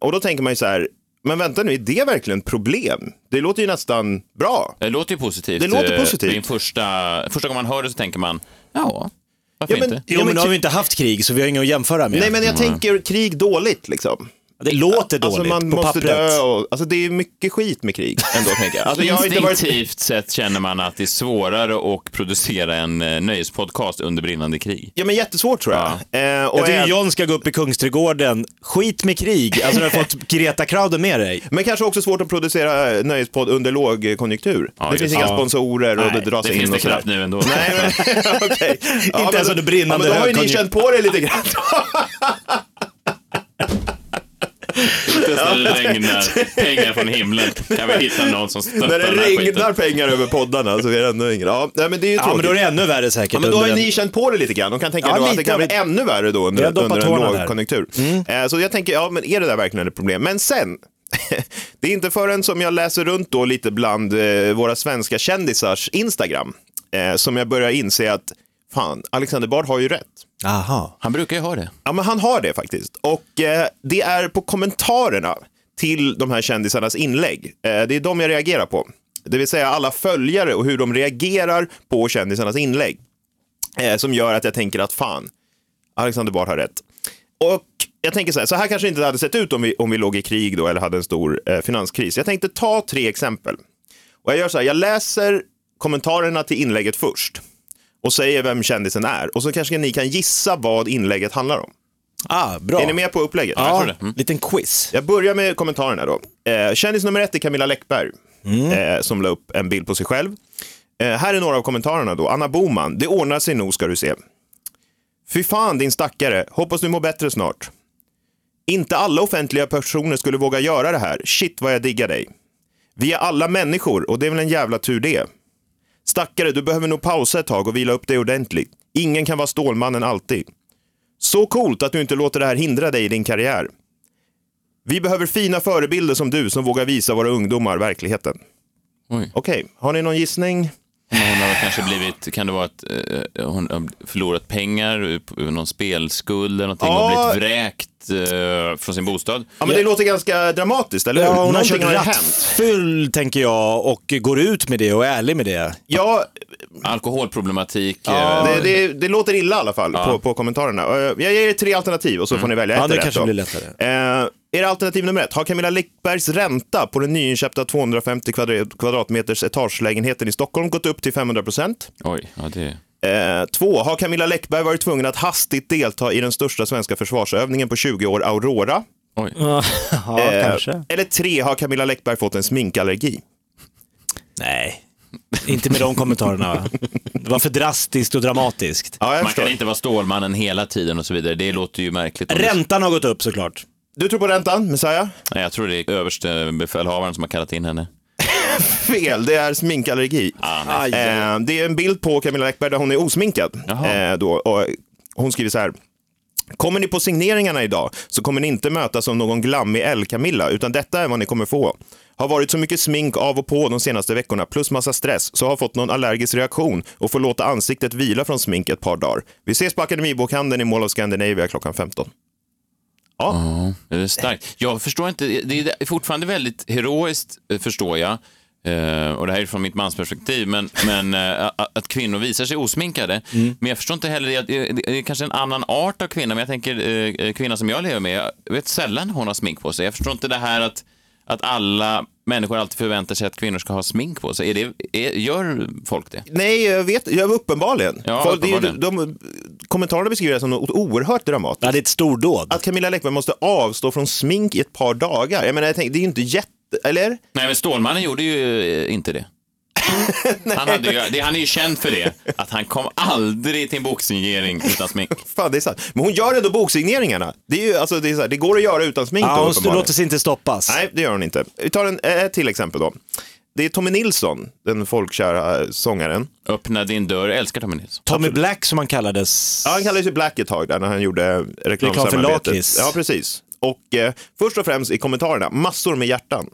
Och då tänker man ju så här, men vänta nu, är det verkligen ett problem? Det låter ju nästan bra. Det låter ju positivt. Det låter Eh, positivt. Din första, första gången man hör det så tänker man, ja, varför Ja, men- inte? Jo, men nu har vi inte haft krig så vi har inget att jämföra med. Nej, men jag tänker krig dåligt liksom. Det låter dåligt Alltså man på måste pappret. dö och, alltså det är mycket skit med krig ändå tänker jag. Alltså jag har inte varit... Instinktivt sett känner man att det är svårare att producera en eh, nöjespodcast under brinnande krig. Ja men jättesvårt tror jag. Eh, och Jag tycker är- John ska gå upp i Kungsträdgården. Skit med krig. Alltså du har fått Greta-crowden med dig. Men kanske också svårt att producera nöjespodd under lågkonjunktur. Ja, det finns inga Ja. sponsorer och Nej, det dras det in finns det och knappt nu ändå. Nej, men okej. Ja, Inte men ens under brinnande ja, men Då har ju ni känt på det lite grann. Det regnar pengar från himlen. Jag vill hitta någon som stöttar När den det här regnar skiten. pengar över poddarna så är det ännu yngre. Ja, nej, men det är ju Ja, tråkigt. men då är det ännu värre säkert. Ja, men då har ju under ni en- känt på det lite grann. De kan tänka Ja, då att lite det kan bli vi- ännu värre då Vi under, under en tårna där. Mm. lågkonjunktur. Eh, Så jag tänker, ja men är det där verkligen ett problem? Men sen, det är inte förrän som jag läser runt då lite bland eh, våra svenska kändisars Instagram eh, som jag börjar inse att fan, Alexander Bard har ju rätt. Aha. Han brukar ju ha det. Ja, men han har det faktiskt. Och eh, det är på kommentarerna till de här kändisarnas inlägg. Eh, det är de jag reagerar på. Det vill säga alla följare och hur de reagerar på kändisarnas inlägg. Eh, som gör att jag tänker att fan, Alexander Bard har rätt. Och jag tänker så här, så här kanske det inte hade sett ut om vi, om vi låg i krig då eller hade en stor eh, finanskris. Jag tänkte ta tre exempel. Och jag gör så här, jag läser kommentarerna till inlägget först och säger vem kändisen är. Och så kanske ni kan gissa vad inlägget handlar om. Ah, bra. Är ni med på upplägget? Ja, det. Mm. liten quiz. Jag börjar med kommentarerna då. Eh, kändis nummer ett är Camilla Läckberg eh, som la upp en bild på sig själv. Eh, här är några av kommentarerna då. Anna Boman, det ordnar sig nog ska du se. Fy fan din stackare, hoppas du mår bättre snart. Inte alla offentliga personer skulle våga göra det här. Shit vad jag diggar dig. Vi är alla människor och det är väl en jävla tur det. Stackare, du behöver nog pausa ett tag och vila upp dig ordentligt. Ingen kan vara Stålmannen alltid. Så coolt att du inte låter det här hindra dig i din karriär. Vi behöver fina förebilder som du som vågar visa våra ungdomar verkligheten. Okej, har ni någon gissning? Hon har kanske blivit, kan det vara att eh, hon har förlorat pengar, på någon spelskuld eller någonting Ja. och blivit vräkt eh, från sin bostad? Ja, men det låter ganska dramatiskt, eller hur? Ja, hon Någonting kört har hänt. rattfull, tänker jag, och går ut med det och är ärlig med det. Ja, Alkoholproblematik. Ja, eh, det, det, det låter illa i alla fall på, på kommentarerna. Eh, Jag ger er tre alternativ och så får ni välja ett Ja, det kanske då. blir lättare. Eh, er alternativ nummer ett. Har Camilla Läckbergs ränta på den nyinköpta 250 kvadrat- kvadratmeters etagelägenheten i Stockholm gått upp till 500 procent? Oj, ja det... Eh, två. Har Camilla Läckberg varit tvungen att hastigt delta i den största svenska försvarsövningen på 20 år, Aurora? Oj. Ja, Eh, kanske. Eller tre. Har Camilla Läckberg fått en sminkallergi? Nej, inte med de kommentarerna. va? Det var för drastiskt och dramatiskt. Ja, Man kan inte vara Stålmannen hela tiden och så vidare. Det låter ju märkligt. Räntan har gått upp såklart. Du tror på räntan, Messiah? Nej, jag tror det är överste befälhavaren som har kallat in henne. Fel, det är sminkallergi. Ah, eh, det är en bild på Camilla Läckberg där hon är osminkad. Eh, då, och hon skriver så här. Kommer ni på signeringarna idag så kommer ni inte mötas av någon glammig L-Camilla, utan detta är vad ni kommer få. Har varit så mycket smink av och på de senaste veckorna, plus massa stress, så har fått någon allergisk reaktion och får låta ansiktet vila från smink ett par dagar. Vi ses på Akademibokhandeln i Mall of Scandinavia klockan 15. Ja, det är starkt. Jag förstår inte, det är fortfarande väldigt heroiskt, eh, förstår jag. Eh, och det här är från mitt mansperspektiv, men, men eh, att kvinnor visar sig osminkade. Men jag förstår inte heller, det, det, är kanske en annan art av kvinna, men jag tänker eh, kvinnan som jag lever med, jag vet sällan hon har smink på sig. Jag förstår inte det här att, att alla människor alltid förväntar sig att kvinnor ska ha smink på sig. Är det, är, gör folk det? Nej, jag vet, jag uppenbarligen. Ja, Folk, det är ju- uppenbarligen. de, kommentarerna beskriver det som något oerhört dramatiskt. Ja, det är ett stordåd. Att Camilla Läckberg måste avstå från smink i ett par dagar. Jag menar, jag tänkte, det är ju inte jätte... Eller? Nej, men Stålmannen gjorde ju eh, inte det. han, hade ju, det. han är ju känd för det, att han kom aldrig till en boksignering utan smink. Fan, det är sant. Men hon gör ändå boksigneringarna. Det, är ju, alltså, det, är så här, det går att göra utan smink. Ja, hon låter sig inte stoppas. Nej, det gör hon inte. Vi tar en, ett till exempel då. Det är Tommy Nilsson, den folkkära eh, sångaren. Öppna din dörr, jag älskar Tommy Nilsson. Tommy Black som han kallades. Ja, han kallades ju Black ett tag där när han gjorde reklamsamarbetet. Lakis. Ja, precis. Och eh, först och främst i kommentarerna, massor med hjärtan.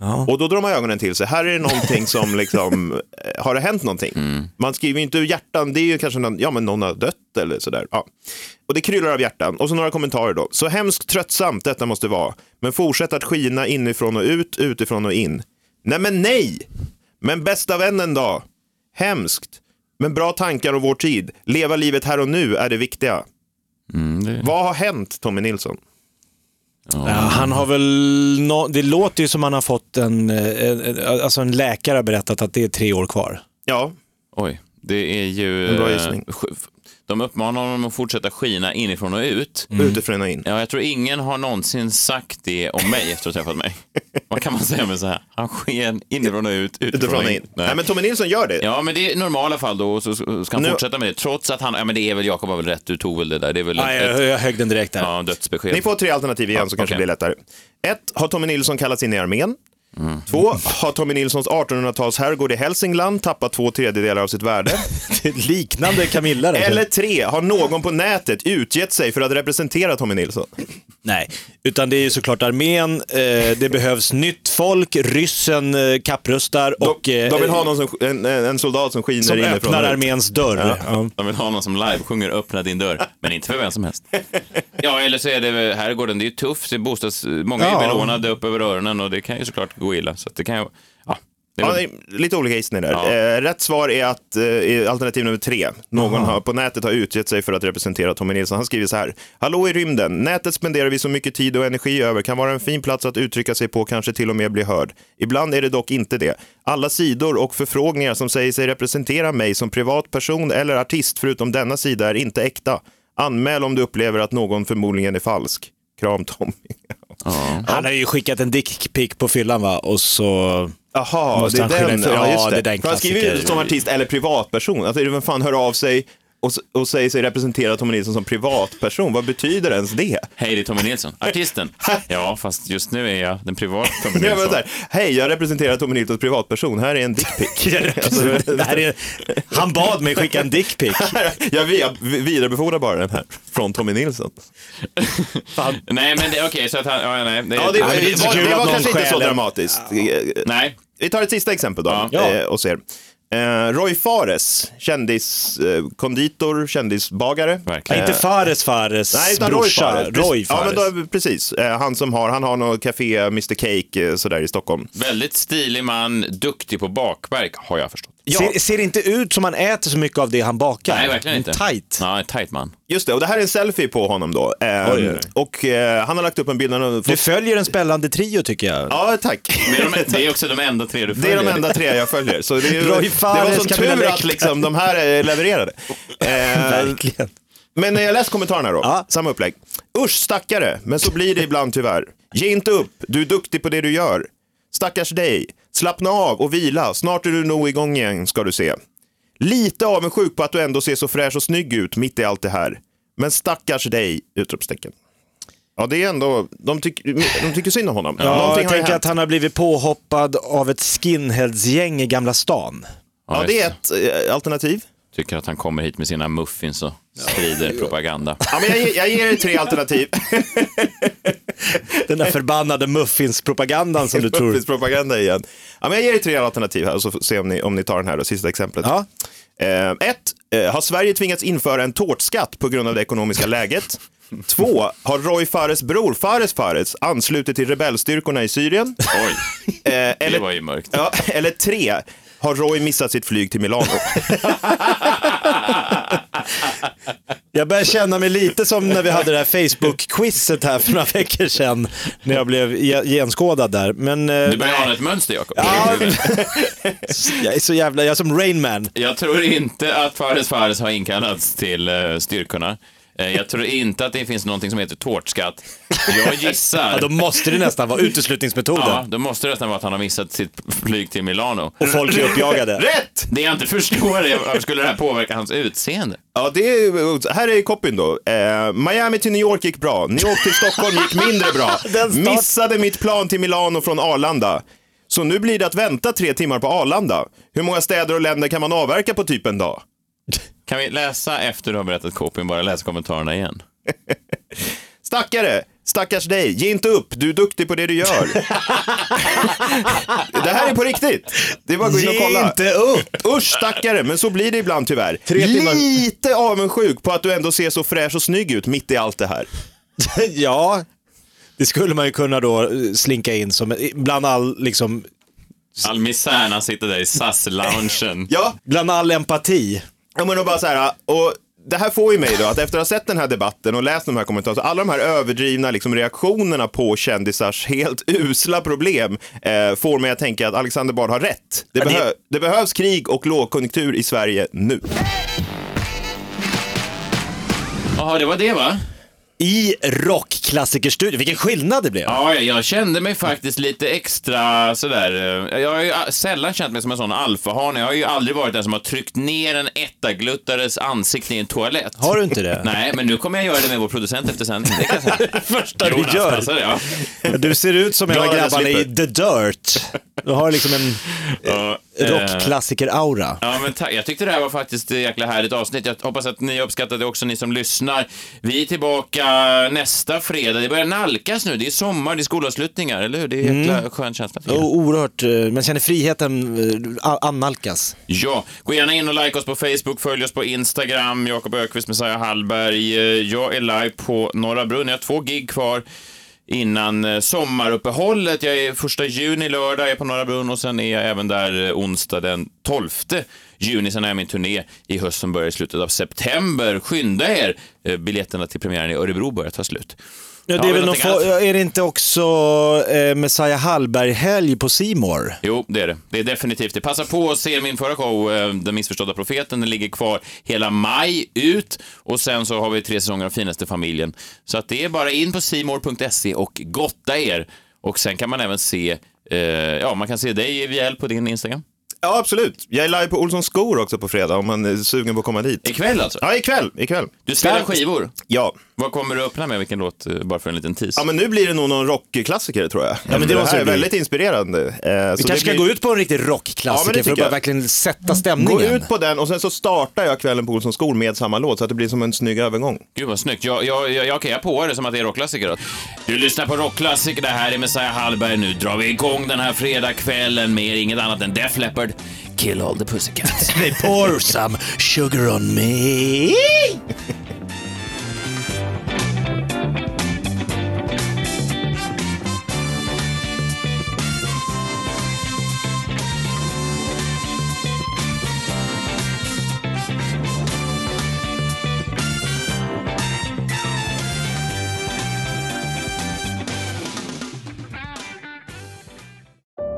Ja. Och då drar man ögonen till sig. Här är det någonting som liksom, eh, har det hänt någonting? Man skriver ju inte hjärtan, det är ju kanske någon, ja men någon har dött eller sådär. Ja. Och det kryllar av hjärtan. Och så några kommentarer då. Så hemskt tröttsamt detta måste vara. Men fortsätt att skina inifrån och ut, utifrån och in. Nej men nej! Men bästa vännen då? Hemskt. Men bra tankar och vår tid. Leva livet här och nu är det viktiga. Mm, det... Vad har hänt Tommy Nilsson? Ja, han har väl, det låter ju som han har fått en, eh, en, alltså en läkare har berättat att det är tre år kvar. Ja, Oj, det är ju... De uppmanar honom att fortsätta skina inifrån och ut. utifrån och in. Ja, jag tror ingen har någonsin sagt det om mig efter att ha träffat mig. Vad kan man säga med så här? Han sken inifrån och ut, utifrån, Utifrån och in. Nej. men Tommy Nilsson gör det. Ja, men det är i normala fall då, och så ska han Nu- fortsätta med det. Trots att han, ja men det är väl, Jakob har väl rätt, du tog väl det där. Det är väl Ja, ett, jag, jag högg den direkt där. ja, dödsbesked. Ni får tre alternativ igen så kanske okej. det blir lättare. Ett, har Tommy Nilsson kallats in i armén? Mm. Två, har Tommy Nilssons 1800-tals herrgård i Hälsingland tappat två tredjedelar av sitt värde? Är liknande Camilla. det. Eller tre, har någon på nätet utgett sig för att representera Tommy Nilsson? Nej, utan det är ju såklart armén, eh, det behövs nytt folk, ryssen eh, kapprustar De, och eh, de vill ha någon som, en, en soldat som skiner som inifrån öppnar och ut. arméns dörr. Ja. De vill ha någon som live sjunger öppna din dörr, men inte för vem som helst. Ja, eller så är det herrgården, det är ju tufft, det är bostads, många är Ja. belånade upp över öronen och det kan ju såklart gå illa. Så det kan ju, ja. Ja, lite olika gissningar där. Ja. Eh, rätt svar är att eh, alternativ nummer tre. Någon har, på nätet har utgett sig för att representera Tommy Nilsson. Han skriver så här. Hallå i rymden. Nätet spenderar vi så mycket tid och energi över. Kan vara en fin plats att uttrycka sig på, kanske till och med bli hörd. Ibland är det dock inte det. Alla sidor och förfrågningar som säger sig representera mig som privatperson eller artist, förutom denna sida, är inte äkta. Anmäl om du upplever att någon förmodligen är falsk. Kram Tommy. Han har ju skickat en dickpic på fyllan va, och så... Jaha, det är den. ifrån- Ja, Ja, just det. det är den För han skriver ju som artist eller privatperson. Alltså, vem fan hör av sig och, och säger sig representera Tommy Nilsson som privatperson? Vad betyder ens det? Hej, det är Tommy Nilsson. Artisten. Ja, fast just nu är jag den privata Tommy Ja, Nilsson. här, Hej, jag representerar Tommy Nilsson som privatperson. Här är en dickpic. Alltså, han bad mig skicka en dickpic. jag vi- vidarebefordrar bara den här från Tommy Nilsson. Nej, men det, okej, så att han, ja, nej. Det, Ja, det, Ja, det det, var, var kanske inte så dramatiskt. Nej, Vi tar ett sista exempel då Ja. eh, och ser. Eh, Roy Fares, kändiskonditor, kändisbagare. Verkligen. Inte Fares Fares Nej, utan brorsa, Roy Fares. Roy Ja, men Fares. då, precis. Eh, han som har, han har något café, Mr Cake, eh, sådär i Stockholm. Väldigt stilig man, duktig på bakverk, har jag förstått. Ser, ser inte ut som han äter så mycket av det han bakar. Nej, verkligen inte. Tight. Ja, en tight man. Just det, och det här är en selfie på honom då. Eh, Oj, oj. Och eh, han har lagt upp en bild. när han har Du fått- följer en spännande trio tycker jag. Ja, tack. Det är, de, det är också de enda tre du Det följer. är de enda tre jag följer. Så det, är Roy det var sån tur att liksom, de här eh, levererade. Eh, Verkligen. men när jag läser kommentarerna då, Ja. samma upplägg. Usch stackare, men så blir det ibland tyvärr. Ge inte upp, du är duktig på det du gör. Stackars dig, slappna av och vila, snart är du nog igång igen ska du se. Lite avundsjuk på att du ändå ser så fräsch och snygg ut mitt i allt det här. Men stackars dig! Utropstecken. Ja, det är ändå, de, tyck, de tycker synd om honom. Ja, Någonting jag tänker att han har blivit påhoppad av ett skinheadsgäng i Gamla stan. Ja, det är ett eh, alternativ. Tycker att han kommer hit med sina muffins och sprider propaganda. Ja, men jag, ger- jag ger er tre alternativ. Den där förbannade muffinspropagandan som du tror. propaganda igen. Ja, men jag ger er tre alternativ här och så får se om ni, om ni tar den här då, sista exemplet. Ja. Eh, ett, eh, har Sverige tvingats införa en tårtskatt på grund av det ekonomiska läget? Två, har Roy Fares bror Fares Fares anslutit till rebellstyrkorna i Syrien? Oj, Eh, det eller, var ju mörkt. ja, eller tre, har Roy missat sitt flyg till Milano? Jag börjar känna mig lite som när vi hade det här Facebook-quizet här för några veckor sedan. När jag blev ge- genskådad där. Men, eh, Du börjar ana ett mönster, Jakob. Ja, jag är så jävla, jag är som Rain Man. Jag tror inte att Fares Fares har inkallats till uh, styrkorna. Eh, Jag tror inte att det finns någonting som heter tårtskatt. Jag gissar... Ja, då måste det nästan vara uteslutningsmetoden. Ja, då måste det nästan vara att han har missat sitt flyg till Milano. Och folk är uppjagade. Rätt! Det jag inte förstår är hur skulle det här påverka hans utseende? Ja, det är, här är copyn då. Eh, Miami till New York gick bra. New York till Stockholm gick mindre bra. Missade mitt plan till Milano från Arlanda. Så nu blir det att vänta tre timmar på Arlanda. Hur många städer och länder kan man avverka på typ en dag? Kan vi läsa efter du har berättat kopien, bara läsa kommentarerna igen? Stackare, stackars dig, ge inte upp, du är duktig på det du gör. det här är på riktigt. Det är bara att gå in och Ge kolla. inte upp! Usch stackare, men så blir det ibland tyvärr. Tre timmar. Lite avundsjuk på att du ändå ser så fräsch och snygg ut mitt i allt det här. ja, det skulle man ju kunna då eh, slinka in som bland all, liksom, All misär när han sitter där i SAS-loungen. Ja, bland all empati. Ja, men då bara så här, och det här får ju mig då att efter att ha sett den här debatten och läst de här kommentarerna, alla de här överdrivna liksom, reaktionerna på kändisars helt usla problem eh, får mig att tänka att Alexander Bard har rätt. Det, Ja, det- behö- det behövs krig och lågkonjunktur i Sverige nu. Jaha, det var det va? I rockklassikerstudion. Vilken skillnad det blev. Ja, jag- kände mig faktiskt lite extra sådär. eh, Jag har ju sällan känt mig som en sån alfahane. Jag har ju aldrig varit den som har tryckt ner en ettagluttares ansikte i en toalett. Har du inte det? Nej, men nu kommer jag göra det med vår producent efter sändning. Det. Första du Jonas gör. passar, ja. Du ser ut som en av grabbarna i. The Dirt. Du har liksom en Ja, eh, rockklassiker-aura. Ja, men tack. Jag tyckte det här var faktiskt ett jäkla härligt avsnitt. Jag hoppas att ni uppskattade det också, ni som lyssnar. Vi är tillbaka nästa fredag. Det börjar nalkas nu. Det är sommar, det är skolavslutningar, eller hur? Det är en jäkla skön känsla. Och oerhört, eh, men känner friheten eh, annalkas. Ja, gå gärna in och like oss på Facebook, följ oss på Instagram, Jakob Ökvist, Messiah Hallberg. Eh, Jag är live på Norra Brunn, jag har två gig kvar innan eh, sommaruppehållet. Jag är första juni lördag, jag är på Norra Brunn och sen är jag även där eh, onsdag den 12 juni. Sen har jag min turné i höst som börjar i slutet av september. Skynda er! Eh, biljetterna till premiären i Örebro börjar ta slut. Ja, det är, väl någon få, är det inte också eh, Messiah Hallberg-helg på Simor? Jo, det är det. Det är definitivt det. Passa på att se min förra show, eh, Den missförstådda profeten. Den ligger kvar hela maj ut och sen så har vi tre säsonger av Finaste familjen. Så att det är bara in på simor.se och gotta er. Och sen kan man även se, eh, ja, man kan se dig via på din Instagram. Ja, absolut. Jag är live på Olssons skor också på fredag om man är sugen på att komma dit. Ikväll alltså? Ja, ikväll. ikväll. Du spelar skivor? Ja. Vad kommer du öppna med? Vilken låt? eh, Bara för en liten tease. Ja, men nu blir det nog någon rockklassiker tror jag. men det det här är bli. väldigt inspirerande. Eh, Vi så kanske det ska blir- gå ut på en riktig Ja, men rockklassiker det för att bara jag. verkligen sätta Gå stämningen. ut på den och sen så startar jag kvällen på Olssons skor med samma låt så att det blir som en snygg övergång. Gud vad snyggt. Jag, jag, jag, okej, jag på det som att det är rockklassiker då. Du lyssnar på rockklassiker, det här är Messiah Hallberg. Nu drar vi igång den här fredagskvällen med inget annat än Def Leppard, kill all the pussycats. They pour some sugar on me.